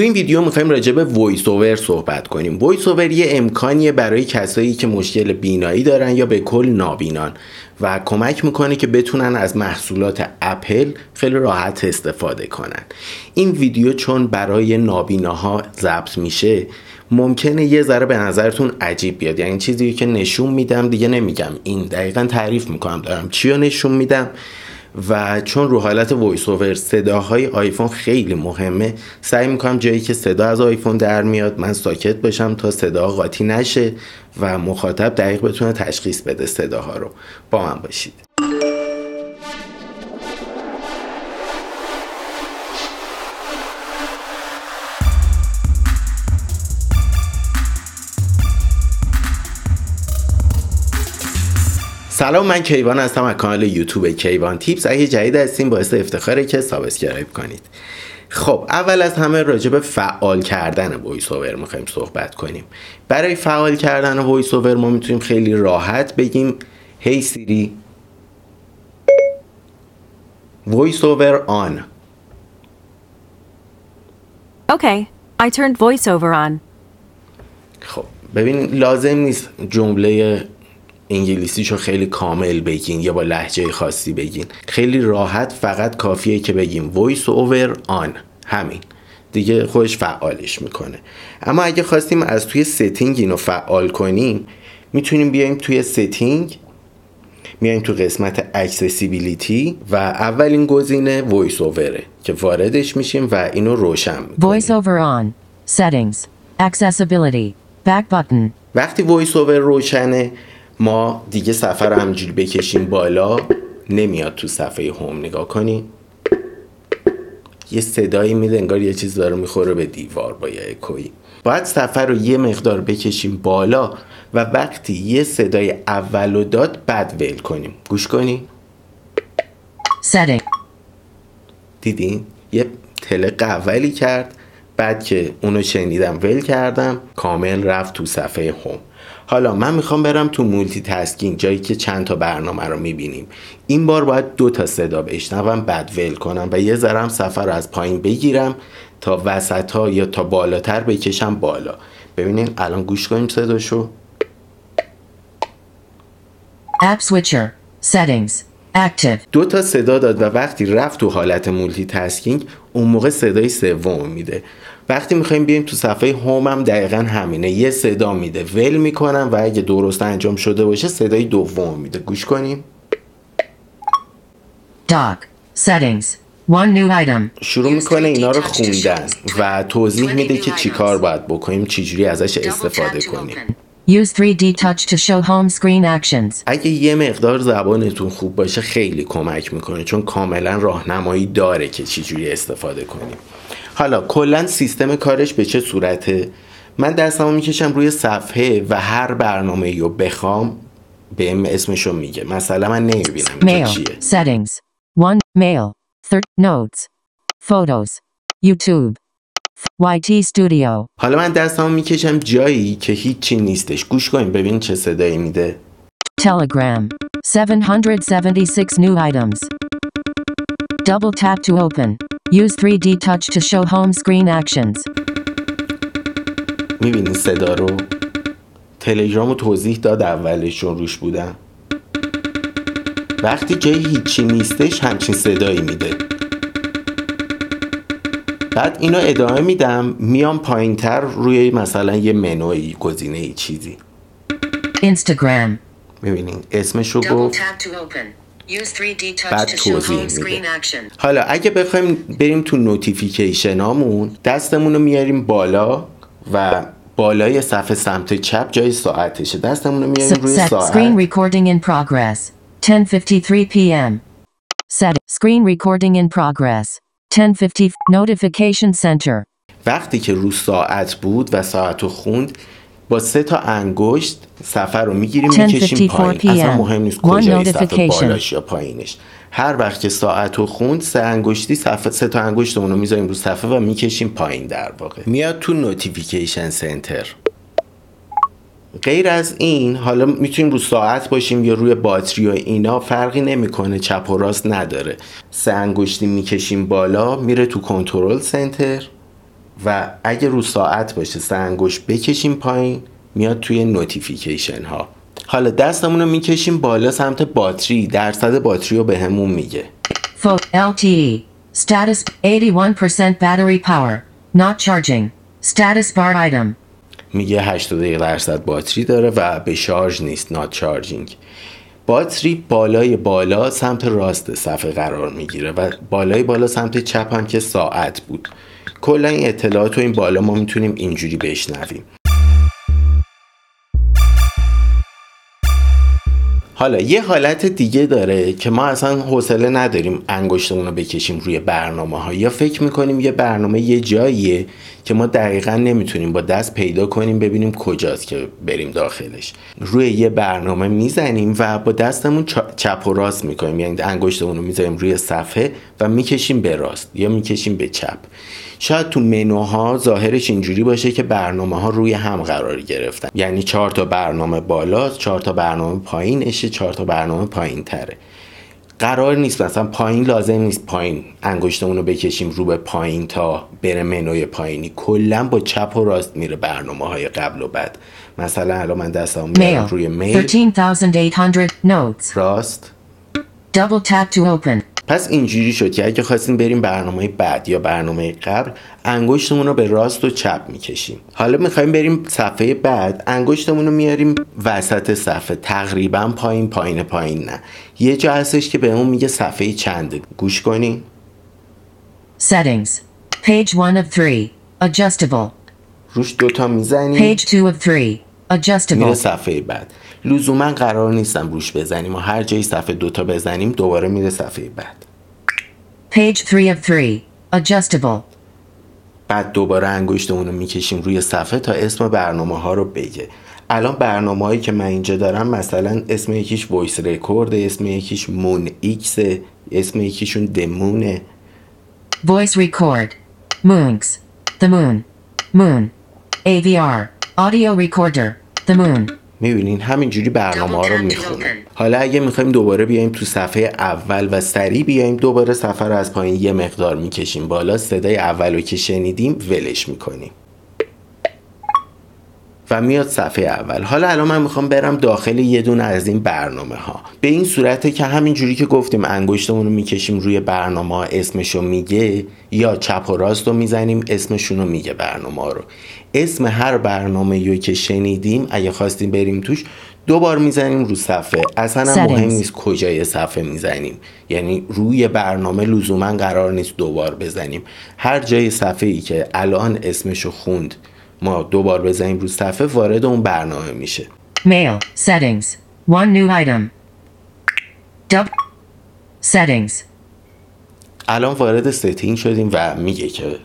تو این ویدیو می‌خوایم راجع به VoiceOver صحبت کنیم. VoiceOver یه امکانیه برای کسایی که مشکل بینایی دارن یا به کل نابینان و کمک می‌کنه که بتونن از محصولات اپل خیلی راحت استفاده کنن. این ویدیو چون برای نابیناها ضبط میشه ممکنه یه ذره به نظرتون عجیب بیاد. یعنی چیزی که نشون میدم دیگه نمیگم. این دقیقا تعریف می‌کنم. دارم چی رو نشون میدم؟ و چون رو حالت VoiceOver صداهای آیفون خیلی مهمه سعی می‌کنم جایی که صدا از آیفون در میاد من ساکت باشم تا صدا قاطی نشه و مخاطب دقیق بتونه تشخیص بده صداها رو. با من باشید. سلام من کیوان هستم از کانال یوتیوب کیوان Tips. اگه جدید هستیم باعث افتخاره که subscribe کنید. خب اول از همه راجع به فعال کردن VoiceOver می‌خوایم صحبت کنیم. برای فعال کردن وایس اوور ما می‌تونیم خیلی راحت بگیم Hey Siri VoiceOver on Okay, I turned voiceover on. خب ببین لازم نیست جمله انگلیسیشو خیلی کامل بگین یا با لهجه خاصی بگین خیلی راحت فقط کافیه که بگیم voice over on همین دیگه خودش فعالش می‌کنه اما اگه خواستیم از توی setting اینو فعال کنیم می‌تونیم بیایم توی setting میایم تو قسمت accessibility و اولین گزینه VoiceOver ه که واردش میشیم و اینو روشن می‌کنیم Voiceover on. Settings. Accessibility. Back button. وقتی وایس اوور روشنه ما دیگه رو همجوری بکشیم بالا نمیاد تو صفحه هوم نگاه کنی. یه صدایی میده انگار یه چیز داره می‌خوره به دیوار با یه اکویی باید صفحه رو یه مقدار بکشیم بالا و وقتی یه صدای اول رو داد بعد ول کنیم. گوش کنی؟ Setting. دیدین یه تق اولی کرد بعد که اونو شنیدم ول کردم. کامل رفت تو صفحه home. حالا من می‌خوام برم تو multitasking جایی که چند تا برنامه رو می‌بینیم این بار باید دو تا صدا بشنوم بعد ول کنم و یه ذرم صفحه رو از پایین بگیرم تا وسط ها یا تا بالاتر بکشم بالا ببینین الان گوش کنیم صداشو App switcher. Settings. Active. دو تا صدا داد و وقتی رفت تو حالت multitasking اون موقع صدای سوم میده وقتی می‌خوایم بیایم تو صفحه home هم دقیقا همینه. یه صدا میده. ول می‌کنم و اگه درست انجام شده باشه صدای دوم میده. گوش کنیم. Dock. Settings. One new item. شروع می‌کنه اینا رو خوندن و توضیح میده که چیکار باید بکنیم چجوری ازش استفاده کنیم. Use 3D touch to show home screen actions. اگه یه مقدار زبانتون خوب باشه خیلی کمک می‌کنه چون کاملا راهنمایی داره که چجوری استفاده کنیم. حالا کلا سیستم کارش به چه صورته من دستمو می‌کشم روی صفحه و هر برنامه رو بخوام بهم اسمشو میگه مثلا من نمی‌بینم Mail. چیه Settings. One. Mail. Third. Notes. Photos. YouTube. YT Studio. حالا من دستمو می‌کشم جایی که هیچی نیستش گوش کنیم ببین چه صدایی میده Telegram. 776 new items. Double tap to open. Use 3D touch to show home screen actions. می‌بینی صدا رو؟ تلگرامو توضیح داد اولشون روش بودم وقتی جایی هیچی نیستش همچین صدایی میده. بعد اینو ادامه میدم میام پایین تر روی مثلا یه منوی گزینه ای چیزی. Instagram. می‌بینین اسمشو گفت. Tap to open. Use 3D touch بعد to show توضیح home screen میده action. حالا اگه بخوایم بریم تو نوتیفیکیشنامون دستمون رو میاریم بالا و بالای صفحه سمت چپ جای ساعتشه دستمون رو میاریم روی set ساعت screen recording in progress. 10:53 p.m. Set screen recording in progress. 10:50 notification center. وقتی که رو ساعت بود و ساعت رو خوند با سه تا انگشت صفحه رو می‌گیریم 10:54 می‌کشیم پایین. اصلا. مهم نیست کجای صفحه notification. بالاش یا پایینش. هر وقت که ساعت رو خوند سه انگشتی صفحه سه تا انگشتمون رو می‌ذاریم رو صفحه و می‌کشیم پایین در واقع. میاد تو notification center غیر از این حالا می‌تونیم رو ساعت باشیم یا روی باتری و اینا فرقی نمی‌کنه چپ و راست نداره. سه انگشتی می‌کشیم بالا میره تو Control Center و اگه رو ساعت باشه انگشت بکشیم پایین میاد توی notification ها حالا دستمون رو می‌کشیم بالا سمت باتری درصد باتری رو بهمون به میگه Fo- LTE. Status 81% battery power. Not charging. Status bar item. میگه 81 درصد باتری داره و به شارژ نیست not charging باتری بالای بالا سمت راست صفحه قرار می‌گیره و بالای بالا سمت چپ هم که ساعت بود کلا این اطلاعات رو این بالا ما می‌تونیم اینجوری بشنویم. حالا یه حالت دیگه داره که ما اصلا حوصله نداریم انگشتمون رو بکشیم روی برنامه ها یا فکر می‌کنیم یه برنامه یه جاییه که ما دقیقا نمی‌تونیم با دست پیدا کنیم ببینیم کجاست که بریم داخلش. روی یه برنامه می‌زنیم و با دستمون چپ و راست می‌کنیم. یعنی انگشتمون رو می‌ذاریم روی صفحه و می‌کشیم به راست یا می‌کشیم به چپ. شاید تو منوها ظاهرش اینجوری باشه که برنامه ها روی هم قرار گرفتن یعنی چهار تا برنامه بالا چهار تا برنامه پایینشه چهار تا برنامه پایین تره قرار نیست مثلا پایین لازم نیست پایین انگشتمون رو بکشیم رو به پایین تا بره منوی پایینی کلا با چپ و راست میره برنامه های قبل و بعد مثلا الان من دستم میارم. روی میل 13,800 notes. راست Double tap to open. پس اینجوری شد که اگه خواستیم بریم برنامه بعد یا برنامه قبل انگشتمون رو به راست و چپ می‌کشیم حالا می‌خوایم بریم صفحه بعد انگشتمون رو میاریم وسط صفحه تقریبا پایین پایین پایین نه یه جا هستش که بهمون میگه صفحه چنده گوش کنین Settings. Page 1 of 3. Adjustable. روش دوتا می‌زنیم Page 2 of 3. میره Adjustable. صفحه بعد لزوما قرار نیستم روش بزنیم و هر جای صفحه دوتا بزنیم دوباره میره صفحه بعد Page 3 of 3. Adjustable. بعد دوباره انگشتمون رو می‌کشیم روی صفحه تا اسم برنامه ها رو بگه الان برنامه هایی که من اینجا دارم مثلا اسم یکیش Voice Record اسم یکیش مون ایکس اسم یکیشون دمونه Voice record. Moonx. The moon. Moon. AVR. Audio recorder. The moon. می‌بینین همینجوری برنامه ها رو می‌خونه حالا اگه می‌خوایم دوباره بیایم تو صفحه اول و سریع بیایم دوباره صفحه رو از پایین یه مقدار می‌کشیم بالا. صدای اول رو که شنیدیم ولش می‌کنیم. و میاد صفحه اول. حالا الان من می‌خوام برم داخل یه دونه از این برنامه ها به این صورته که همینجوری که گفتیم انگشتمون رو می‌کشیم روی برنامه ها اسمشو میگه یا چپ و راست رو می‌زنیم اسمشون رو میگه برنامه ها رو. اسم هر برنامه رو که شنیدیم اگه خواستیم بریم توش دو بار می‌زنیم رو صفحه. اصلا هم مهم. نیست کجای صفحه می‌زنیم. یعنی روی برنامه لزوما قرار نیست دوبار بزنیم. هر جای صفحه ای که الان اسمشو خوند ما دوبار بزنیم رو صفحه وارد اون برنامه میشه Mail. Settings. One new item. Dub. Settings. الان وارد setting شدیم و میگه که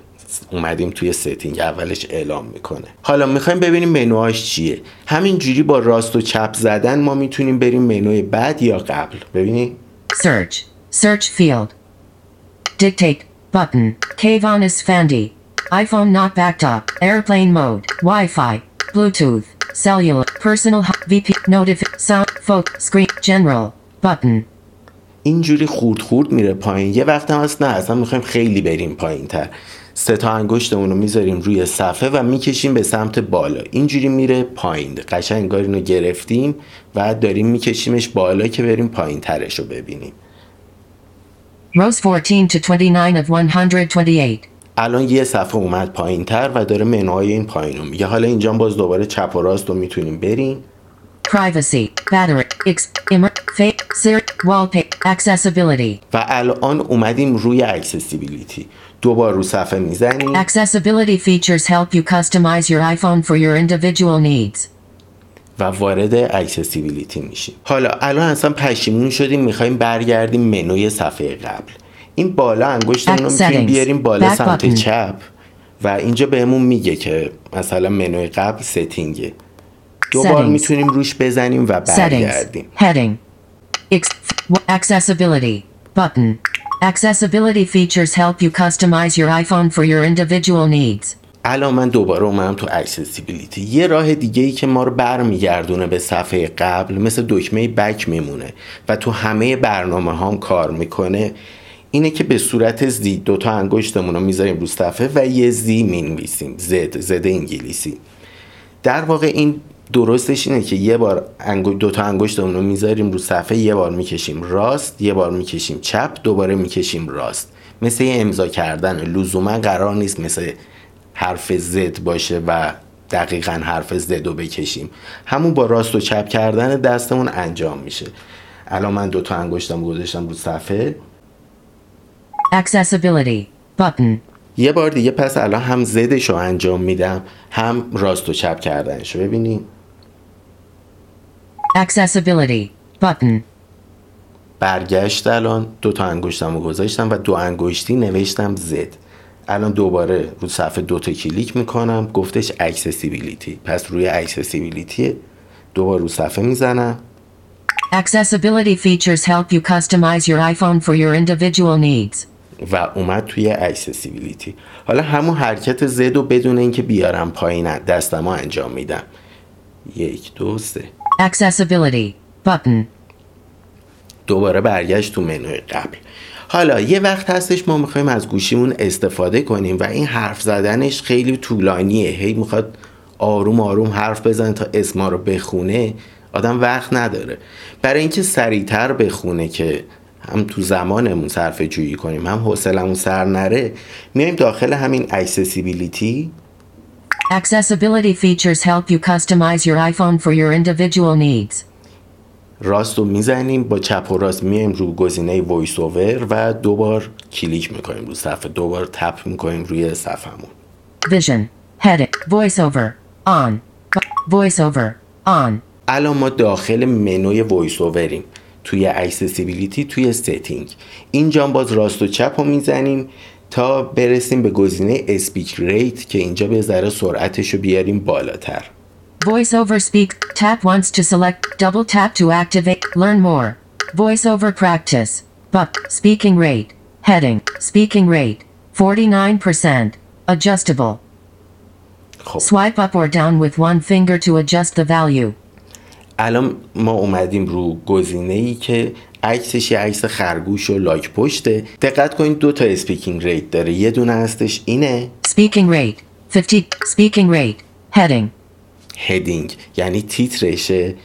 اومدیم توی setting اولش اعلام می‌کنه حالا می‌خوایم ببینیم منوهاش چیه همین جوری با راست و چپ زدن ما می‌تونیم بریم منوی بعد یا قبل ببینید Search. Search field. Dictate. Button. Kayvon is Fandy. iPhone not backed up. Airplane mode. Wi-Fi. Bluetooth. Cellular. Personal. VP. Notif. Sound. Folk. Screen. General. Button. اینجوری خورد خورد میره پایین یه وقت هم هست نه اصلا می‌خوایم خیلی بریم پایین تر سه تا انگشتمون رو می‌ذاریم روی صفحه و می‌کشیم به سمت بالا اینجوری میره پایین قشنگ انگار اینو گرفتیم و داریم میکشیمش بالا که بریم پایین ترش رو ببینیم Rows 14 to 29 of 128. الان یه صفحه اومد پایین تر و داره منوهای این پایین رو میگه حالا اینجا باز دوباره چپ و راست رو می‌تونیم بریم Privacy. Battery. Fake. Siri. Wallpaper. Accessibility. و الان اومدیم روی accessibility دوبار رو صفحه می‌زنیم Accessibility features help you customize your iPhone for your individual needs. و وارد accessibility میشیم حالا الان اصلا پشیمون شدیم می‌خوایم برگردیم منوی صفحه قبل این بالا انگشتمون رو می‌تونیم. بیاریم بالا Back سمت button. چپ و اینجا بهمون میگه که مثلا منوی قبل setting ه دوبار. می‌تونیم روش بزنیم و. برگردیم Heading. Accessibility. Button. Accessibility features help you customize your iPhone for your individual needs. الان من دوباره اومدم تو accessibility یه راه دیگه ای که ما رو برمیگردونه به صفحه قبل مثل دکمه back میمونه و تو همه برنامه هام کار می‌کنه اینه که به صورت زی دو تا انگشتمون رو می‌ذاریم رو صفحه و یه زی می‌نویسیم. زد زد انگلیسی. در واقع این درستش اینه که یه بار انگو دو تا انگشتمون رو می‌ذاریم رو صفحه یه بار می‌کشیم راست یه بار می‌کشیم چپ دوباره می‌کشیم راست. مثل یه امضا کردن. لزوما قرار نیست مثل حرف زد باشه و دقیقا حرف زد رو بکشیم. همون با راست و چپ کردن دستمون انجام میشه. الان من دو تا انگشتم گذاشتم رو صفحه. Accessibility. Button. یه بار دیگه پس الان هم Z ش رو انجام میدم هم راست و چپ کردنش رو ببینیم Accessibility. Button. برگشت الان دو تا انگشتم رو گذاشتم و دو انگشتی نوشتم Z الان دوباره رو صفحه دو تا کلیک می‌کنم گفتش accessibility پس روی accessibility دوباره رو صفحه می‌زنم Accessibility features help you customize your iPhone for your individual needs. و اومد توی اکسسیبیلیتی حالا همون حرکت زد رو بدون اینکه بیارم پایین دستمو انجام میدم. یک دو سه. Accessibility. Button. دوباره برگشت تو منوی قبل. حالا یه وقت هستش ما می‌خوایم از گوشیمون استفاده کنیم و این حرف زدنش خیلی طولانیه. هی می‌خواد آروم آروم حرف بزنه تا اسما رو بخونه. آدم وقت نداره. برای اینکه سریعتر بخونه که هم تو زمانمون صرفه جویی کنیم هم حوصلمون سر نره میایم داخل همین accessibility Accessibility features help you customize your iPhone for your individual needs. راست رو می‌زنیم با چپ و راست میایم رو گزینه VoiceOver و دوبار کلیک می‌کنیم رو صفحه دوبار tap می‌کنیم روی صفحمون Vision. Heading. Voiceover. On. Bu- Voiceover. On. الان ما داخل منوی VoiceOver یم توی accessibility توی setting اینجا باز راست و چپ رو می‌زنیم تا برسیم به گزینه speak rate که اینجا یه ذره سرعتش رو بیاریم بالاتر VoiceOver speak. Tap once to select. Double tap to activate. Learn more. VoiceOver practice. But speaking rate. Heading. Speaking rate. 49%. Adjustable. خب Swipe up or down with one finger to adjust the value. الان ما اومدیم رو گزینه ای که عکسش یه عکس خرگوش و لاک پشته دقت کنید دو تا speaking rate داره یه دونه هستش اینه Speaking rate. 50. Speaking rate. Heading. heading یعنی تیترشه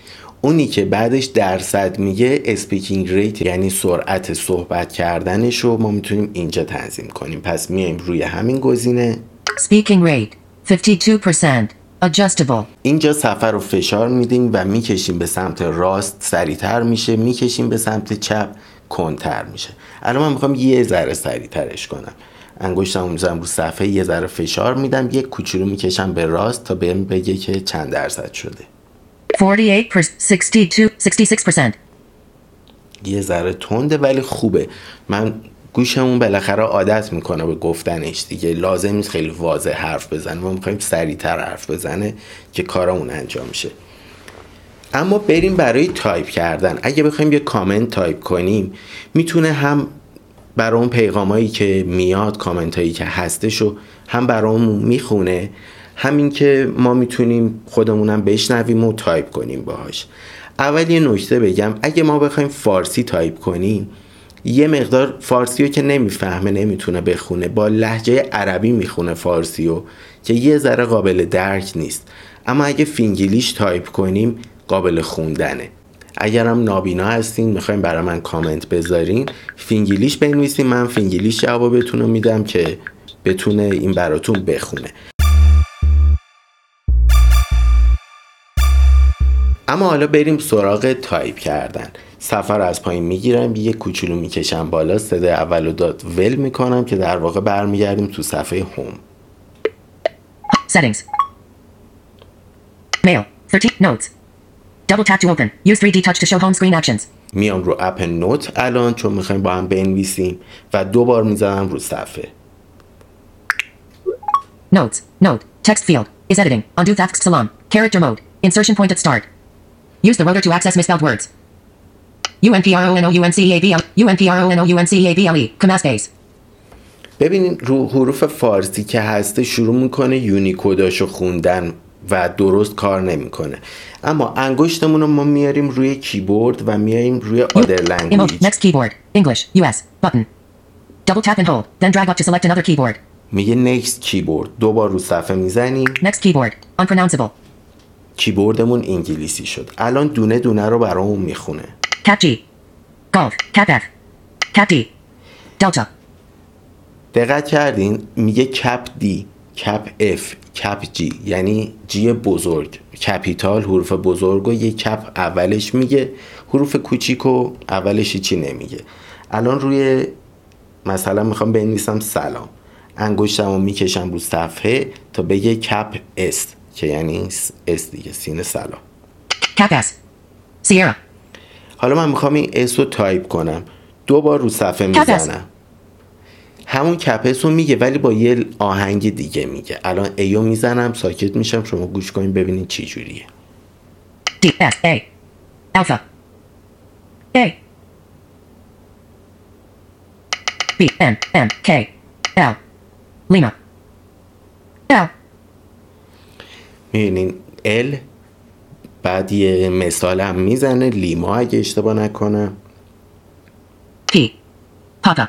اونی که بعدش درصد میگه speaking rate یعنی سرعت صحبت کردنش رو ما می‌تونیم اینجا تنظیم کنیم پس میایم روی همین گزینه Speaking rate. 52%. Adjustable. اینجا سفر رو فشار میدیم و می‌کشیم به سمت راست سریعتر میشه می‌کشیم به سمت چپ کنتر میشه الان من می‌خوام یه ذره سریعترش کنم انگشتم می‌ذارم رو صفحه یه ذره فشار میدم یک کوچولو می‌کشم به راست تا بهم بگه که چند درصد شده 48%. 62. 66%. یه ذره تنده ولی خوبه من گوشمون بالاخره عادت می‌کنه به گفتنش دیگه. لازم نیست خیلی واضح حرف بزنه. ما می‌خوایم سریعتر حرف بزنه که کارمون انجام شه. اما بریم برای تایپ کردن. اگه بخوایم یه کامنت تایپ کنیم می‌تونه هم برای اون پیغامایی که میاد کامنت هایی که هستش و هم برامون می‌خونه. همین که ما می‌تونیم خودمونم بشنویم و تایپ کنیم باهاش. اول یه نکته بگم. اگه ما بخوایم فارسی تایپ کنیم یه مقدار فارسی رو که نمی‌فهمه نمی‌تونه بخونه. با لهجه عربی می‌خونه فارسی رو که یه ذره قابل درک نیست. اما اگه فینگلیش تایپ کنیم قابل خوندنه. اگرم نابینا هستین می‌خوایم برای من کامنت بذارین. فینگلیش بنویسین من فینگلیش جوابتون رو میدم که بتونه این براتون بخونه. اما حالا بریم سراغ تایپ کردن سفر از پایین می‌گیرم یه کوچولو می‌کشم بالا صدای اول و داد ول می‌کنم که در واقع برمیگردیم تو صفحه home Settings. Mail. 13. Notes. Double tap to open. Use 3D touch to show home screen actions. میام رو app Note الان چون می‌خوایم با هم بنویسیم و دو بار می‌زنم رو صفحه Notes. Note. Text field. Is editing. Undo tasks salon. Character mode. Insertion point at start. Use the rotor to access misspelled words. Comma space. ببینید رو حروف فارسی که هستش شروع می‌کنه Unicode اشو خوندن و درست کار نمی‌کنه اما انگشتمون رو ما میاریم روی کیبورد و میاریم روی other language Next keyboard. English. US. Button. Double tap and hold, then drag up to select another keyboard. میگه next keyboard دو بار رو صفحه می‌زنیم Next keyboard. Unpronounceable. کیبوردمون انگلیسی شد. الان دونه دونه رو برامون می‌خونه. Cap F. Cap D. Delta. دقت کردین؟ میگه cap D. cap F. cap G. یعنی G بزرگ. capital حروف بزرگ و یه cap اولش میگه. حروف کوچیک و اولش هیچی نمیگه. الان روی مثلا می‌خوام بنویسم سلام. انگشتم رو می‌کشم رو صفحه تا بگه cap S که یعنی S دیگه سین S. Sierra. حالا من می‌خوام این S رو تایپ کنم دو بار رو صفحه. می‌زنم همون cap S رو میگه ولی با یه آهنگ دیگه میگه الان اینو می‌زنم ساکت میشم شما گوش کنین ببینین چی جوریه D. S. A. B. N. M. K. L. Lima. L. می‌بینین L بعد یه مثال هم می‌زنه Lima اگه اشتباه نکنم. P. Papa.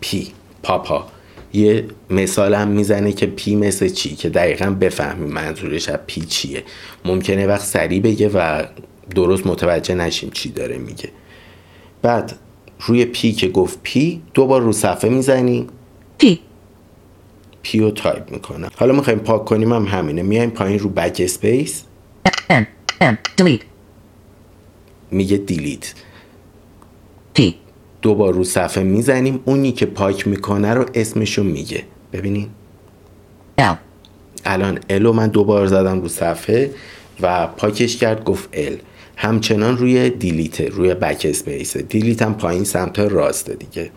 P. Papa. یه مثال هم می‌زنه که P مثل چی؟ که دقیقا بفهمیم منظورش از P چیه. ممکنه وقت سریع بگه و درست متوجه نشیم چی داره میگه. بعد روی P که گفت P دوبار رو صفحه می‌زنی. P. P رو تایپ می‌کنم. حالا می‌خوایم پاک کنیم هم همینه. میایم پایین رو backspace. میگه delete P. دوبار رو صفحه می‌زنیم. اونی که پاک می‌کنه رو اسمشو میگه. ببینین. L. الان L و من دوبار زدم رو صفحه و پاکش کرد گفت L همچنان روی delete روی backspace delete هم پایین سمت راسته دیگه.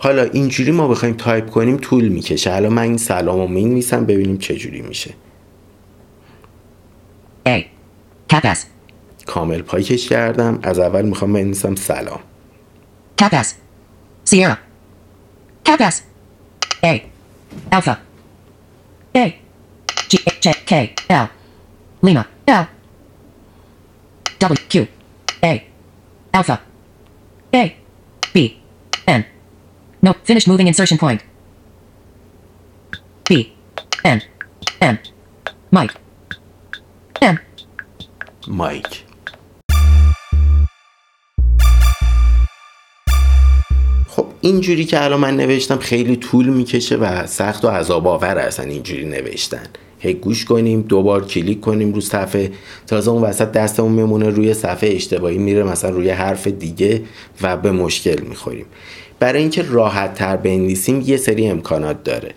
حالا اینجوری ما بخوایم تایپ کنیم طول می‌کشه الان من این سلام رو می‌نویسم ببینیم چه جوری میشه A. Cap S. کامل پاکش کردم از اول می‌خوام بنویسم سلام Cap S. Sierra. Cap S. A. Alpha. A. G. J. K. L. Lima. L. W. Q. A. Alpha. A. No. Finish moving insertion point. B. N. M. Mike. M. مایک خب اینجوری که الان من نوشتم خیلی طول می‌کشه و سخت و عذاب آور اصلا اینجوری نوشتن هی گوش کنیم دوبار کلیک کنیم رو صفحه تازه اون وسط دستمون میمونه روی صفحه اشتباهی میره مثلا روی حرف دیگه و به مشکل می‌خوریم برای اینکه راحت تر بنویسیم یه سری امکانات داره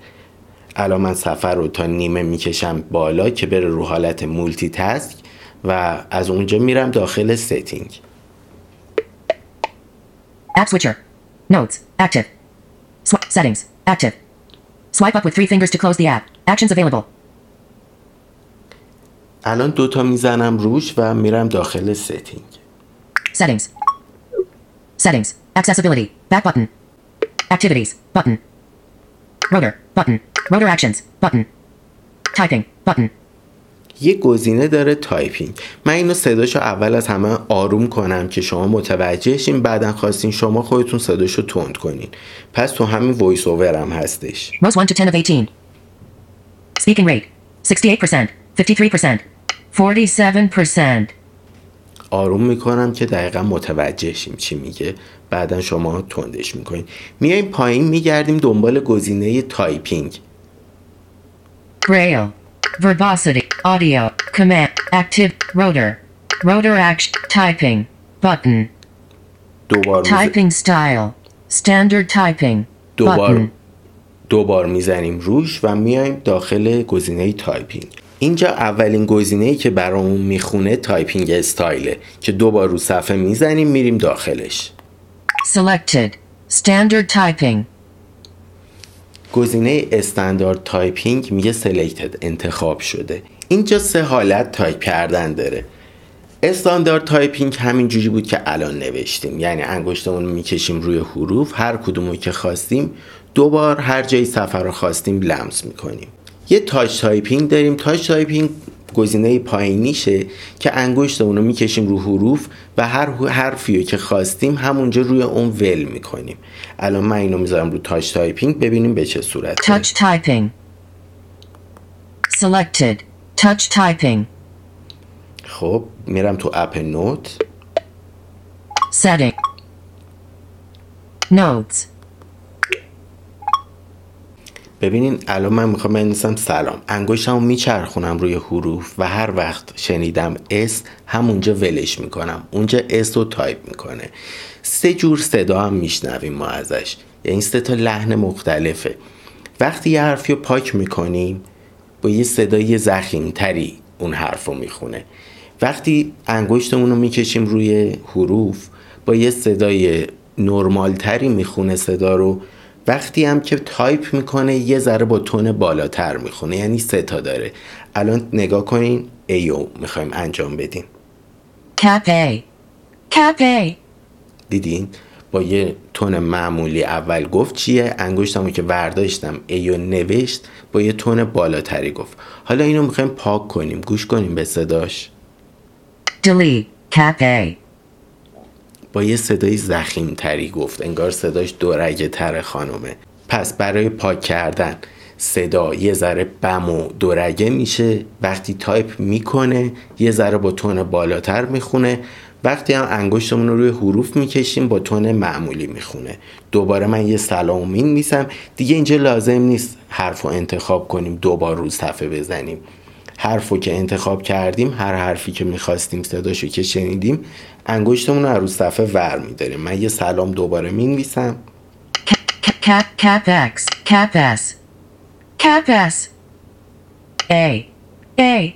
الان من سفر رو تا نیمه می‌کشم بالا که بره رو حالت مولتی تاسک و از اونجا میرم داخل ستینگ App switcher. Notes. Active. Sw- settings. Active. Swipe up with three fingers to close the app. Actions available. الان دوتا می‌زنم روش و میرم داخل ستینگ Settings. Settings. Accessibility. Back button. Activities. Button. Rotor. Button. Rotor actions. Button. Typing. Button. یه گزینه داره typing من اینو صداشو اول از همه آروم کنم که شما متوجه شین بعدا خواستین شما خودتون صداشو تند کنین پس تو همین VoiceOver هم هستش Rows 1 to 10 of 18. Speaking rate. 68%. 53%. 47%. آروم می‌کنم که دقیقا متوجه شیم چی میگه بعدا شما تندش می‌کنین میایم پایین میگردیم دنبال گزینه typing Braille. Verbosity. Audio. Command. Active. Rotor. Rotor action. Typing. Button. دوبار Typing style. Standard typing. دوبار Button. دوبار می‌زنیم روش و میایم داخل گزینه typing اینجا اولین گزینه ای که برامون می‌خونه typing style ه که دوبار رو صفحه می‌زنیم میریم داخلش Selected. Standard typing. گزینه standard typing میگه selected انتخاب شده. اینجا سه حالت تایپ کردن داره. standard typing همین جوری بود که الان نوشتیم. یعنی انگشتمون می‌کشیم روی حروف هر کدومو که خواستیم دوبار هر جای صفحه رو خواستیم لمس می‌کنیم. یه touch typing داریم. touch typing گزینه پایینیشه که انگشتمون رو می‌کشیم رو حروف و هر حرفی رو که خواستیم همونجا روی اون ول می‌کنیم الان من اینو می‌ذارم رو touch typing ببینیم به چه صورت Touch typing. Selected. Touch typing. خب میرم تو اپ Note Setting. Notes. ببینین الان من می‌خوام بنویسم سلام. انگشتمو میچرخونم روی حروف و هر وقت شنیدم S همونجا ولش می‌کنم. اونجا S رو تایپ می‌کنه. سه جور صدا هم میشنویم ما ازش. یعنی سه تا لحن مختلفه. وقتی یه حرفی رو پاک می‌کنیم با یه صدای ضخیم تری اون حرف رو می‌خونه. وقتی انگشتمون رو می‌کشیم روی حروف با یه صدای نرمال تری می‌خونه صدا رو وقتی هم که تایپ می‌کنه یه ذره با تون بالاتر می‌خونه. یعنی سه تا داره. الان نگاه کنین. A و می‌خوایم انجام بدیم. Cap A. دیدین؟ با یه تون معمولی اول گفت چیه؟ انگشتمو که ورداشتم A و نوشت با یه تون بالاتری گفت. حالا اینو می‌خوایم پاک کنیم. گوش کنیم به صداش. Cap A. با یه صدای ضخیم تری گفت. انگار صداش دورگه تر خانومه پس برای پاک کردن صدا یه ذره بم و دورگه میشه. وقتی تایپ می‌کنه یه ذره با تون بالاتر می‌خونه. وقتی هم انگشتمون رو روی حروف می‌کشیم با تون معمولی می‌خونه. دوباره من یه سلام میسم. دیگه اینجا لازم نیست حرف رو انتخاب کنیم دوبار رو صفحه بزنیم. حرف رو که انتخاب کردیم هر حرفی که می‌خواستیم صداشو که شنیدیم انگشتمون رو رو صفحه ور میداریم من یه سلام دوباره می‌نویسم Cap, cap, cap X. Cap S. Cap S. A. A.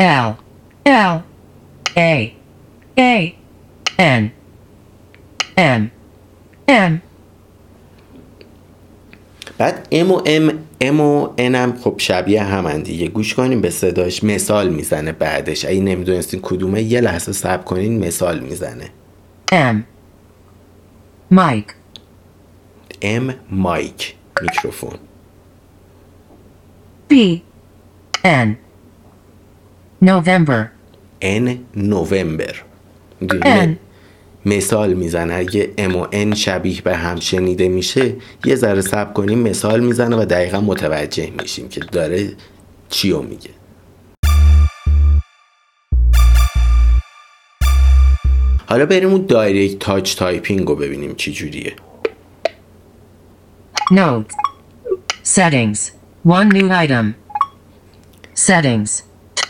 L. L. A. A. N. M. M. بعد ام و ام ام و ان هم خب شبیه همن دیگه گوش کنیم به صداش مثال می‌زنه بعدش اگه نمی‌دونستین کدومه یه لحظه صبر کنین مثال می‌زنه M. Mike. ام مایک میکروفون B. N. November. ان نوامبر؟ ان. مثال می‌زنه اگه ام و ان شبیه به هم شنیده میشه یه ذره صبر کنیم مثال می‌زنه و دقیقا متوجه میشیم که داره چیو میگه حالا بریم اون دایرکت تاچ تایپینگ رو ببینیم چی جوریه Notes. Settings. One new item. Settings.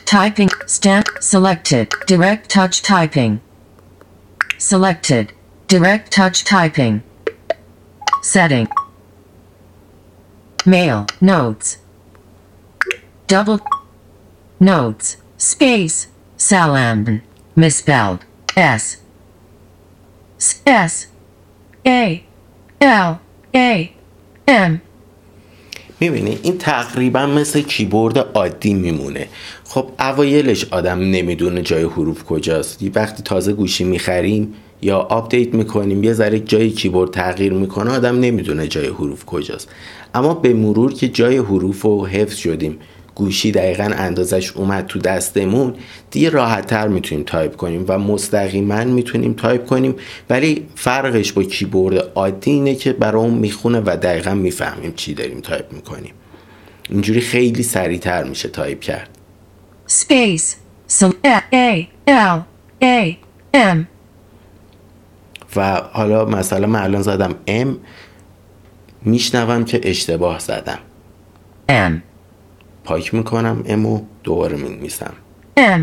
Typing. Stamp. Selected. Direct touch typing. Selected. Direct touch typing. Setting. Mail. Notes. Double. Notes. Space. Salam. Misspelled. S. S. A. L. A. M. می‌بینی؟ این تقریبا مثل کیبورد عادی میمونه. خب اوایلش آدم نمی‌دونه جای حروف کجاست. یه وقتی تازه گوشی می‌خریم یا آپدیت می‌کنیم یه ذره جای کیبورد تغییر می‌کنه آدم نمی‌دونه جای حروف کجاست. اما به مرور که جای حروف رو حفظ شدیم گوشی دقیقا اندازش اومد تو دستمون دیگه راحت تر می‌تونیم تایپ کنیم و مستقیما می‌تونیم تایپ کنیم ولی فرقش با کیبورد عادی اینه که برامون می‌خونه و دقیقا می‌فهمیم چی داریم تایپ می‌کنیم اینجوری خیلی سریعتر میشه تایپ کرد Space. S. A. L. A. M. و حالا مثلا من الان زدم M میشنوم که اشتباه زدم M. پاک می‌کنم M و دوباره می‌نویسم. M.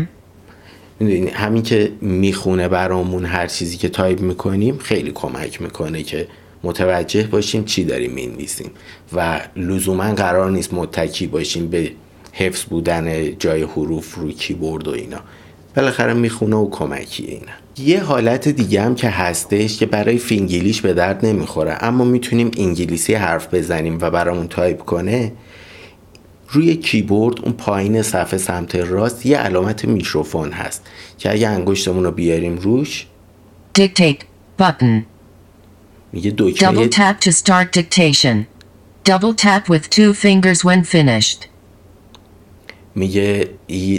می‌دونی همین که می‌خونه برامون هر چیزی که تایپ می‌کنیم خیلی کمک می‌کنه که متوجه باشیم چی داریم می‌نویسیم. و لزوما قرار نیست متکی باشیم به حفظ بودن جای حروف روی کیبورد و اینا. بالاخره می‌خونه و کمکی اینا. یه حالت دیگه هم که هستش که برای فینگلیش به درد نمی‌خوره اما می‌تونیم انگلیسی حرف بزنیم و برامون تایپ کنه روی کیبورد اون پایین صفحه سمت راست یه علامت میکروفون هست که اگه انگشتمون رو بیاریم روش Dictate. Button. میگه Double دکمه tap to start dictation. Double tap with two fingers when finished. میگه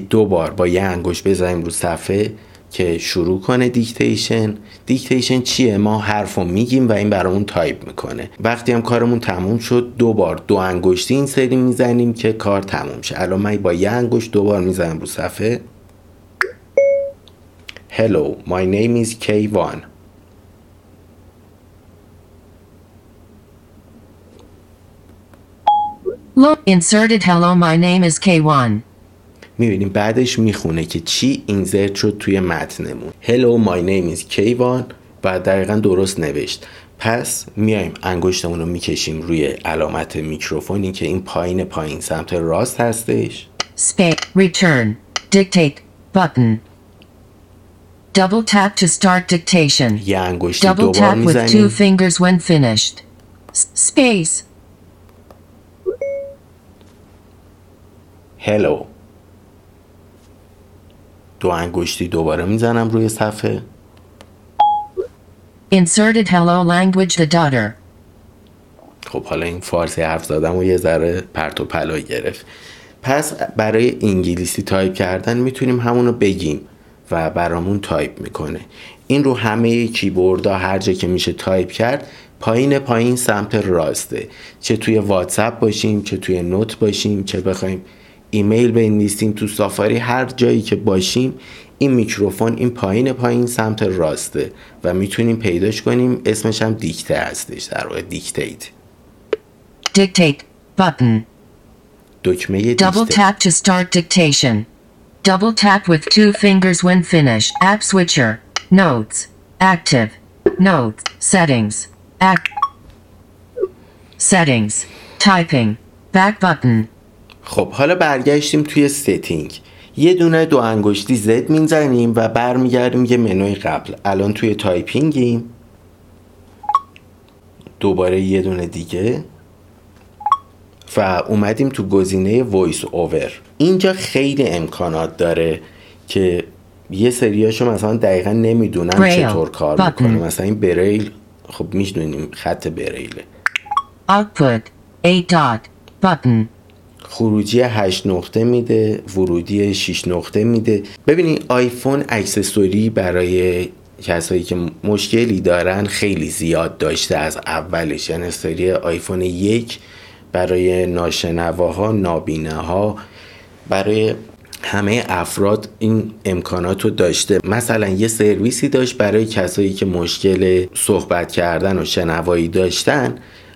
دو بار با یه انگشت بزنیم رو صفحه که شروع کنه dictation. Dictation چیه؟ ما حرف رو میگیم و این برامون تایپ می‌کنه. وقتی هم کارمون تموم شد دو بار دو انگشتی این سری می‌زنیم که کار تموم شه. الان من با یه انگشت دو بار می‌زنم رو صفحه. Hello, my name is K1 Look, inserted. Hello, my name is K1. می‌بینیم بعدش می‌خونه که چی اینزرت شد توی متنمون Hello my name is K1 و دقیقا درست نوشت پس میایم انگشتمون رو می‌کشیم روی علامت میکروفونی که این پایین پایین سمت راست هستش Space. Return. Dictate. Button. Double tap to start dictation. یه انگشتی Double دوبار tap with two می‌زنیم fingers when finished. S- space. Hello دو انگشتی دوباره می‌زنم روی صفحه. Inserted hello language the daughter. خب حالا این فارسی حرف زدم و یه ذره پرت و پلا گرفت. پس برای انگلیسی تایپ کردن می‌تونیم همونو بگیم و برامون تایپ می‌کنه. این رو همه کیبوردها هر جا که میشه تایپ کرد پایین پایین سمت راسته. چه توی واتساپ باشیم چه توی note باشیم چه بخوایم ایمیل بنویسیم تو سافاری هر جایی که باشیم این میکروفون این پایین پایین سمت راسته و می‌تونیم پیداش کنیم اسمش هم دیکته هستش در واقع dictate Dictate. Button. دکمه Double tap to start dictation. Double tap with two fingers when finished. App switcher. Notes. Active. Notes. Settings. Act. Settings. Typing. Back button. خب حالا برگشتیم توی setting یه دونه دو انگشتی Z می‌زنیم و برمیگردیم یه منوی قبل الان توی typing یم دوباره یه دونه دیگه و اومدیم تو گزینه VoiceOver اینجا خیلی امکانات داره که یه سریاشو مثلا دقیقا نمی‌دونن بریل. چطور کار. می‌کنه مثلا این بریل خب می‌دونیم خط بریله Output. 8 dot. Button. خروجی 8 نقطه میده ورودی 6 نقطه میده. ببینید آیفون accessory برای کسایی که مشکلی دارن خیلی زیاد داشته از اولش. یعنی سری آیفون یک برای ناشنواها نابیناها برای همه افراد این امکانات رو داشته. مثلا یه سرویسی داشت برای کسایی که مشکل صحبت کردن و شنوایی داشتن.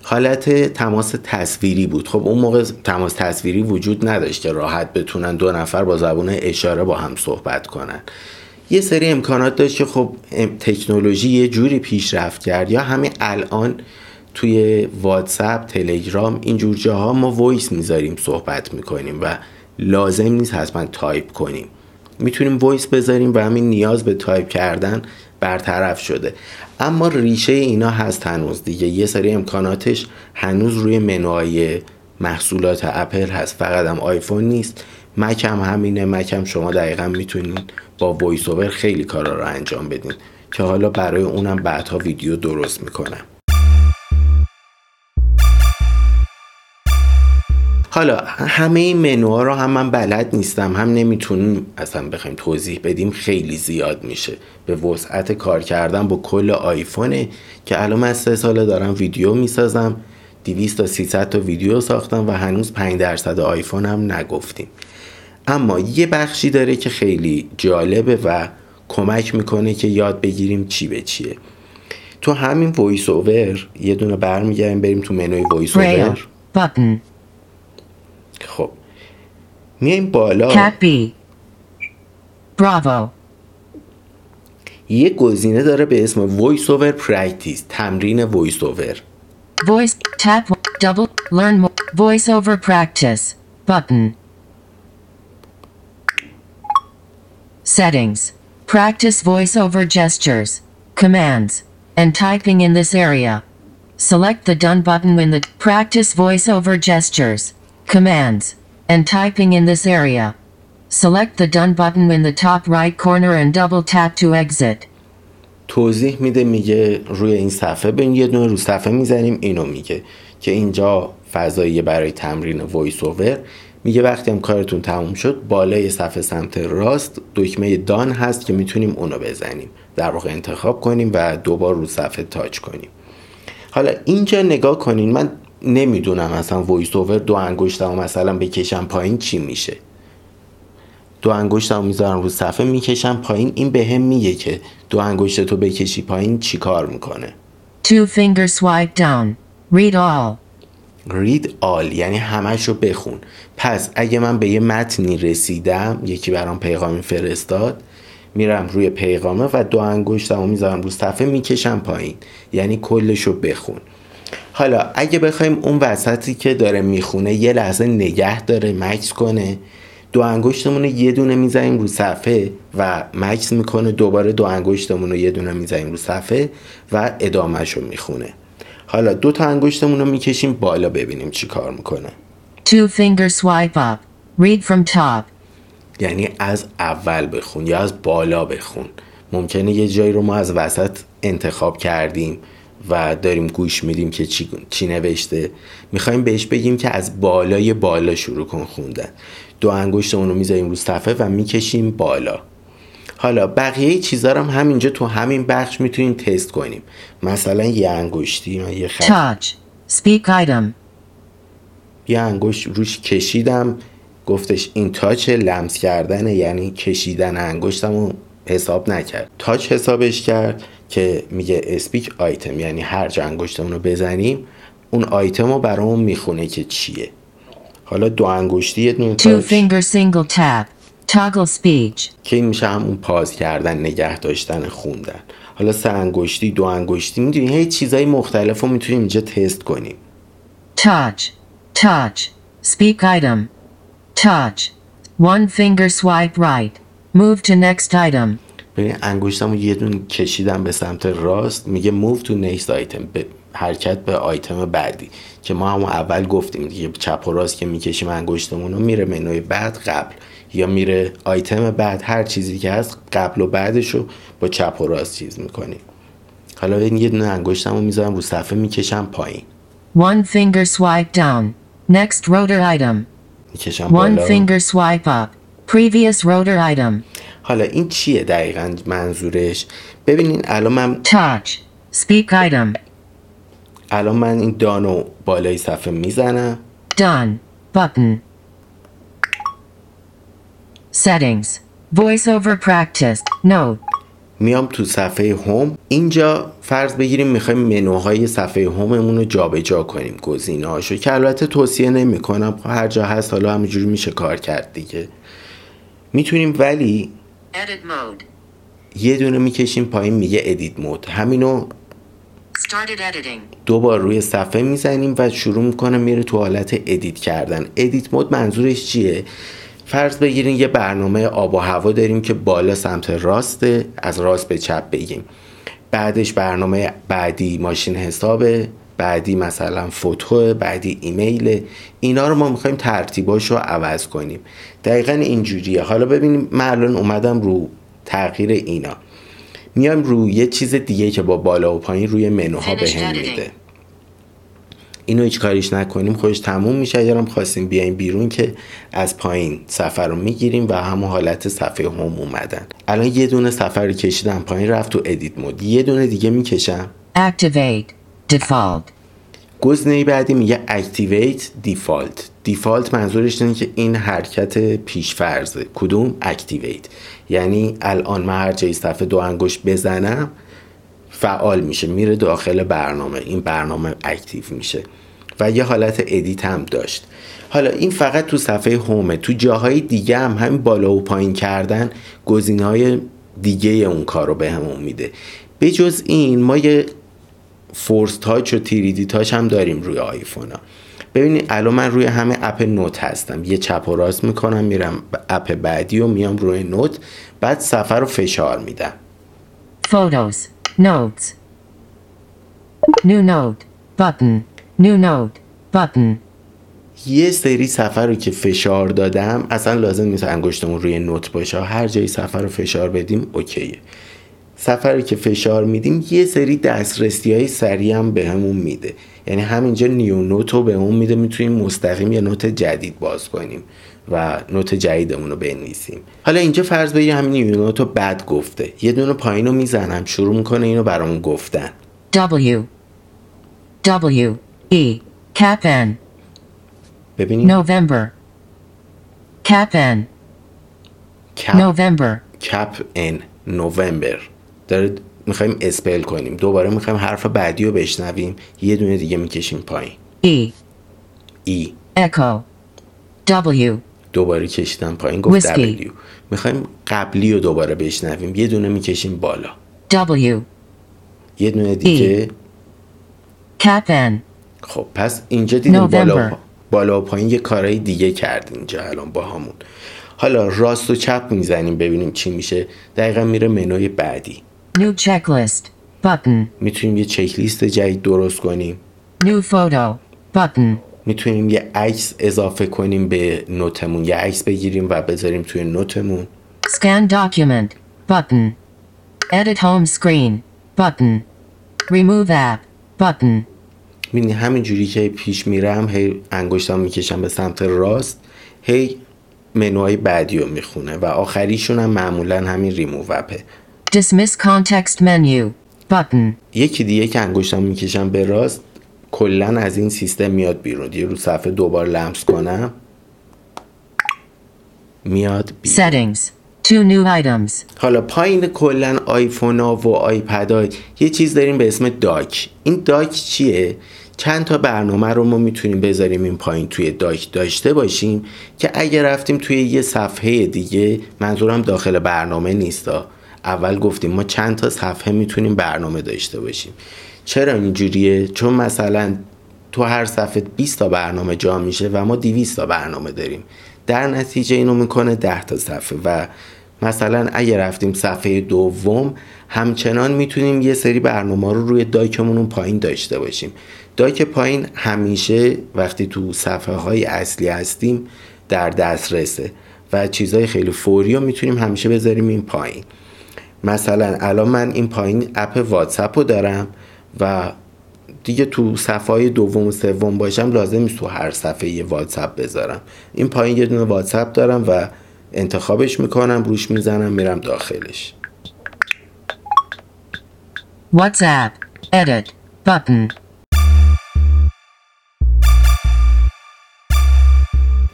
حالت تماس تصویری بود. خب اون موقع تماس تصویری وجود نداشت که راحت بتونن دو نفر با زبون اشاره با هم صحبت کنن. یه سری امکانات داشت که خب تکنولوژی یه جوری پیشرفت کرد یا همین الان توی واتساپ تلگرام اینجور جاها ما voice می‌ذاریم صحبت می‌کنیم و لازم نیست حتما تایپ کنیم. می‌تونیم voice بذاریم و همین نیاز به تایپ کردن برطرف شده. اما ریشه اینا هست هنوز دیگه. یه سری امکاناتش هنوز روی منوهای محصولات اپل هست. فقط هم آیفون نیست. مک هم همینه. مک هم شما دقیقا می‌تونین با وایس اوور خیلی کارا رو انجام بدین که حالا برای اونم بعدها ویدیو درست می‌کنم. حالا همه این منوها رو هم من بلد نیستم هم نمی‌تونیم اصلا بخوایم توضیح بدیم خیلی زیاد میشه به وسعت کار کردن با کل آیفونه که الان من سه ساله دارم ویدیو می‌سازم 200 تا 300 تا ویدیو ساختم و هنوز 5 درصد آیفون هم نگفتیم اما یه بخشی داره که خیلی جالبه و کمک می‌کنه که یاد بگیریم چی به چیه تو همین VoiceOver یه دونه برمیگردیم بریم تو منوی VoiceOver. خب میایم بالا Cat B. Bravo. یه گزینه داره به اسم وایس اوور پرکتیس تمرین وایس اوور Voice. Tap. Double. Learn more. Voice over practice. Button. Settings. Practice voice over gestures, commands, and typing in this area. Select the Done button when the Practice voice over gestures, Commands, and typing in this area. Select the Done button in the top right corner and double tap to exit. توضیح میده میگه روی این صفحه ببین یه دونه رو صفحه می‌زنیم اینو میگه. که اینجا فضایی برای تمرین VoiceOver میگه وقتی هم کارتون تموم شد بالای صفحه سمت راست دکمه Done هست که می‌تونیم اونو بزنیم. در واقع انتخاب کنیم و دوبار رو صفحه تاچ کنیم. حالا اینجا نگاه کنین. من نمی‌دونم مثلا VoiceOver دو انگشتمو مثلا بکشم پایین چی میشه. دو انگشتمو می‌ذارم رو صفحه می‌کشم پایین این به هم میگه که دو انگشت تو بکشی پایین چی کار می‌کنه؟ Two finger swipe down. Read all. read all یعنی همش رو بخون. پس اگه من به یه متنی رسیدم یکی برام پیغامی فرستاد میرم روی پیغامه و دو انگشتمو می‌ذارم رو صفحه می‌کشم پایین. یعنی کلش رو بخون. حالا اگه بخوایم اون وسطی که داره می‌خونه یه لحظه نگه داره مکس کنه دو انگشتمون رو یه دونه می‌زنیم رو صفحه و مکس می‌کنه دوباره دو انگشتمون رو یه دونه می‌زنیم رو صفحه و ادامهش رو می‌خونه حالا دو تا انگشتمون رو می‌کشیم بالا ببینیم چی کار می‌کنه Two finger swipe up. Read from top. یعنی از اول بخون یا از بالا بخون ممکنه یه جایی رو ما از وسط انتخاب کردیم و داریم گوش میدیم که چی, چی نوشته. می‌خوایم بهش بگیم که از بالای بالا شروع کن خوندن. دو انگشتمون رو می‌ذاریم رو صفحه و می‌کشیم بالا. حالا بقیه چیزا رو هم همینجا تو همین بخش می‌تونیم تست کنیم. مثلا یه انگشتی من یه خط Touch. Speak item. یه انگشت روش کشیدم. گفتش این تاچ لمس کردنه یعنی کشیدن انگشتم رو حساب نکرد تاچ حسابش کرد که میگه اسپیک آیتم یعنی هر جا انگشتمون رو بزنیم اون آیتم رو برامون می‌خونه که چیه حالا دو انگشتی یه دونه Two تاچ finger single tap. Toggle speech. که این میشه همون پاز کردن نگه داشتن خوندن حالا سه انگشتی دو انگشتی می‌دونی هی چیزای مختلف رو می‌تونیم اینجا تست کنیم Touch. Touch. Speak item. Touch. One finger swipe right. Move to next item. ببین انگشتمو یه دونه کشیدم به سمت راست میگه move to next item به حرکت به آیتم بعدی که ما همون اول گفتیم دیگه چپ و راست که می‌کشیم انگشتمون رو میره منوی بعد قبل یا میره آیتم بعد هر چیزی که هست قبل و بعدش رو با چپ و راست چیز می‌کنیم حالا ببین یه دونه انگشتمو می‌ذارم رو صفحه می‌کشم پایین One finger swipe down. Next rotor item. می‌کشم One بالا finger swipe up. Previous rotor item. حالا این چیه دقیقا منظورش ببینین الان من Touch. Speak item. الان من این دانو بالای صفحه می‌زنم Done. Button. Settings. Voiceover practice. Note. میام تو صفحه هوم اینجا فرض بگیریم می‌خوایم منوهای صفحه هوممون رو جابجا کنیم گزینه‌هاشو که البته توصیه نمی‌کنم هر جا هست حالا همینجوری میشه کار کرد دیگه می‌تونیم ولی Edit mode. یه دونه می‌کشیم پایین میگه edit mode همینو Started editing. دو بار روی صفحه می‌زنیم و شروع می‌کنه میره تو حالت edit کردن. Edit mode منظورش چیه؟ فرض بگیرین یه برنامه آب و هوا داریم که بالا سمت راسته از راست به چپ بگیم. بعدش برنامه بعدی ماشین حسابه. بعدی مثلا photo بعدی ایمیل. اینا رو ما می‌خوایم ترتیباش رو عوض کنیم. دقیقا اینجوریه. حالا ببینیم من الان اومدم رو تغییر اینا. میایم روی یه چیز دیگه که با بالا و پایین روی منوها به هم. میده. اینو هیچ کاریش نکنیم. خودش تموم میشه. اگرم خواستیم بیایم بیرون که از پایین سفر رو می‌گیریم و همون حالت صفحه هم اومدن. الان یه دونه سفر رو کشیدم پایین رفت تو ادیت مود یه دونه دیگه می‌کشم. Activate. Default. گزینه بعدی میگه Activate Default. Default منظورش اینه که این حرکت پیشفرضه کدوم؟ Activate. یعنی الان من هر جای صفحه دو انگشت بزنم فعال میشه. میره داخل برنامه. این برنامه active میشه. و یه حالت edit هم داشت. حالا این فقط تو صفحه home ه تو جاهای دیگه هم همین بالا و پایین کردن گزینه های دیگه اون کار رو به همون میده. به جز این ما یه فورس تاچ و تیریدی تاچ هم داریم روی آیفون ها ببینید الان من روی همه اپ نوت هستم یه چپ و راست می‌کنم میرم اپ بعدی و میام روی نوت بعد صفحه رو فشار میدم Photos. Notes. New note. Button. New note. Button. یه سری سفر رو که فشار دادم اصلا لازم نیست انگشتمون روی نوت باشه هر جایی سفر رو فشار بدیم اوکیه سفر رو که فشار میدیم یه سری دسترسی های سریع هم به همون میده. یعنی همینجا نیو نوت رو به اون میده می‌تونیم مستقیم یه نوت جدید باز کنیم و نوت جدیدمون رو بنویسیم. حالا اینجا فرض بگیر همین نیو نوت رو بد گفته. یه دونه پایین رو می‌زنم شروع می‌کنه اینو برامون گفتن. W. W. E. Cap N. ببینیم. November. Cap N. کپ November. کپ ان نوامبر داره می‌خوایم اسپل کنیم. دوباره می‌خوایم حرف بعدی رو بشنویم. یه دونه دیگه می‌کشیم پایین. E. ای Echo. W. دوباره کشیدم پایین گفت Whiskey. W. می‌خوایم قبلی رو دوباره بشنویم. یه دونه می‌کشیم بالا. W. یه دونه دیگه. Cap N خب پس اینجا دیدیم بالا November. پا- بالا و پایین یه کارهای دیگه کرد اینجا الان با همون. حالا راست و چپ می‌زنیم ببینیم چی میشه. دقیقا میره منوی بعدی. New checklist. Button. می‌تونیم یه چک لیست جدید درست کنیم. New photo. Button. می‌تونیم یه عکس اضافه کنیم به نوتمون. یه عکس بگیریم و بذاریم توی نوتمون. Scan document. Button. Edit home screen. Button. Remove app. Button. می‌بینی همین جوری که پیش میرم هی انگشتم می‌کشم به سمت راست هی منوهای بعدی رو می‌خونه و آخریشون هم معمولا همین ریموو اپه Dismiss context menu. Button. یکی دیگه که انگشتم می‌کشم به راست کلا از این سیستم میاد بیرون. دیگه رو صفحه دوبار لمس کنم. میاد بیرون. Settings. Two new items. حالا پایین کلا آیفون ها و آیپد ها یه چیز داریم به اسم داک. این داک چیه؟ چند تا برنامه رو ما می‌تونیم بذاریم این پایین توی داک داشته باشیم که اگر رفتیم توی یه صفحه دیگه منظورم داخل برنامه نیستا اول گفتیم ما چند تا صفحه می‌تونیم برنامه داشته باشیم. چرا اینجوریه؟ چون مثلا تو هر صفحه 20 تا برنامه جا میشه و ما 200 تا برنامه داریم. در نتیجه اینو می‌کنه 10 تا صفحه و مثلا اگه رفتیم صفحه دوم همچنان می‌تونیم یه سری برنامه رو روی dock مون اون پایین داشته باشیم. dock پایین همیشه وقتی تو صفحه های اصلی هستیم در دسترسه و چیزهای خیلی فوری رو می‌تونیم همیشه بذاریم این پایین. مثلا الان من این پایین app واتساپ رو دارم و دیگه تو صفحه های دوم و سوم باشم لازم نیست تو هر صفحه یه واتساپ بذارم. این پایین یه دونه واتساپ دارم و انتخابش می‌کنم روش می‌زنم میرم داخلش. WhatsApp Edit button.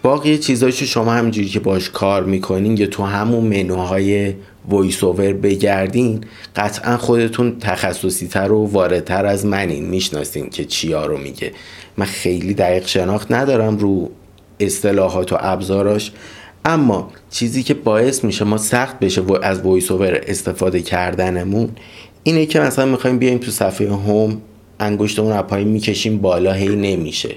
باقی چیزاشو شما همینجوری که باش کار می‌کنین یا تو همون منوهای VoiceOver بگردین قطعا خودتون تخصصی تر و واردتر از منین. می‌شناسین که چیا رو میگه. من خیلی دقیق شناخت ندارم رو اصطلاحات و ابزاراش اما چیزی که باعث میشه ما سخت بشه و از وایس اوور استفاده کردنمون اینه که مثلا می‌خوایم بیایم تو صفحه هوم انگشتمون رو پایین می‌کشیم بالا هی نمیشه.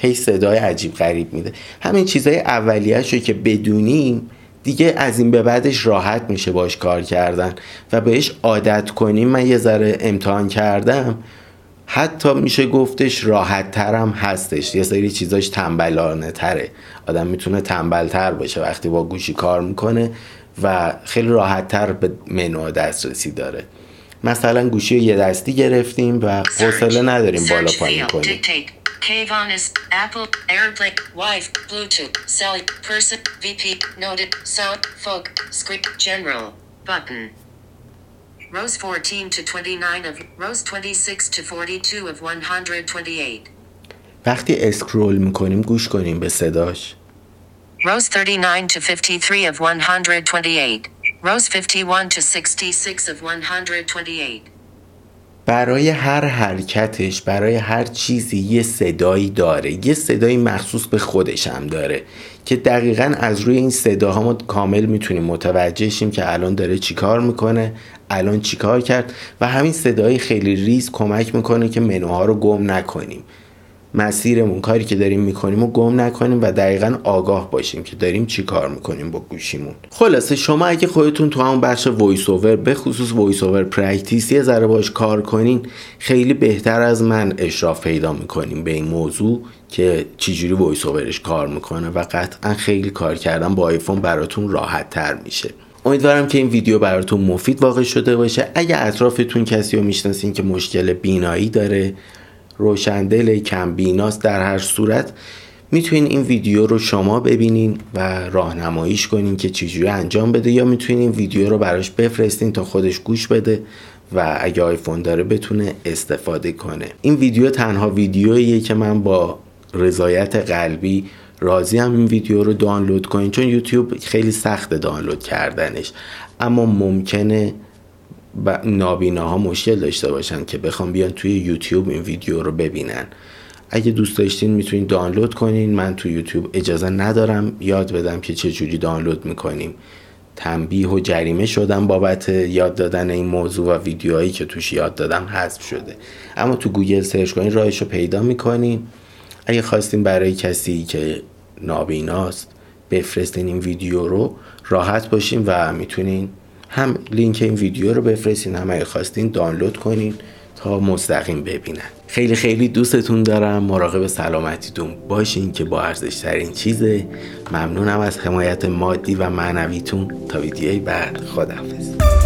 هی صدای عجیب غریب میده. همین چیزای اولیه‌اش رو که بدونیم دیگه از این به بعدش راحت میشه باش کار کردن و بهش عادت کنیم. من یه ذره امتحان کردم. حتی میشه گفتش راحت ترم هستش. یه سری چیزاش تنبلانه تره. آدم می‌تونه تنبل تر باشه وقتی با گوشی کار می‌کنه و خیلی راحت تر به منو دسترسی داره. مثلا گوشی رو یه دستی گرفتیم و حوصله نداریم بالا پایین. کنیم. Kayvon is Apple, Airplane, Wife, Bluetooth, Cell, Person, VP, Noted, Sound, Folk, Script, General, Button. Rows 14 to 29 of rows 26 to 42 of 128. وقتی اسکرول میکنیم گوش کنیم به صداش Rows 39 to 53 of 128. Rows 51 to 66 of 128. برای هر حرکتش برای هر چیزی یه صدایی داره. یه صدایی مخصوص به خودش هم داره که دقیقا از روی این صداها ما کامل می‌تونیم متوجه شیم که الان داره چیکار می‌کنه الان چیکار کرد و همین صدای خیلی ریز کمک می‌کنه که منوها رو گم نکنیم. مسیرمون کاری که داریم می‌کنیم و گم نکنیم و دقیقا آگاه باشیم که داریم چی کار می‌کنیم با گوشیمون. خلاصه شما اگه خودتون تو همون بخش VoiceOver به خصوص VoiceOver Practice یه ذره باش کار کنین خیلی بهتر از من اشراف پیدا می‌کنیم به این موضوع که چجوری VoiceOver ش کار می‌کنه و قطعا خیلی کار کردن با آیفون براتون راحت تر میشه. امیدوارم که این ویدیو براتون مفید واقع شده باشه. اگه اطرافتون کسی رو می‌شناسین که مشکل بینایی داره روشندل کم بیناست در هر صورت. می‌تونین این ویدیو رو شما ببینین و راهنماییش کنین که چجوری انجام بده یا می‌تونین این ویدیو رو براش بفرستین تا خودش گوش بده و اگه آیفون داره بتونه استفاده کنه. این ویدیو تنها ویدیوییه که من با رضایت قلبی راضی هم این ویدیو رو دانلود کنین چون یوتیوب خیلی سخت دانلود کردنش. اما ممکنه نابیناها مشکل داشته باشن که بخوام بیان توی یوتیوب این ویدیو رو ببینن. اگه دوست داشتین می‌تونین دانلود کنین. من تو یوتیوب اجازه ندارم یاد بدم که چه جوری دانلود می‌کنیم. تنبیه و جریمه شدم بابت یاد دادن این موضوع و ویدیوهایی که توش یاد دادم حذف شده. اما تو گوگل search کنین راهش رو پیدا می‌کنین. اگه خواستین برای کسی که نابیناست بفرستین این ویدیو رو راحت باشین و می‌تونین هم لینک این ویدیو رو بفرستین. هم اگه خواستین دانلود کنین تا مستقیم ببینن. خیلی خیلی دوستتون دارم. مراقب سلامتیتون باشین که با ارزش ترین چیزه ممنونم از حمایت مادی و معنویتون. تا ویدیوی بعد. خداحافظ.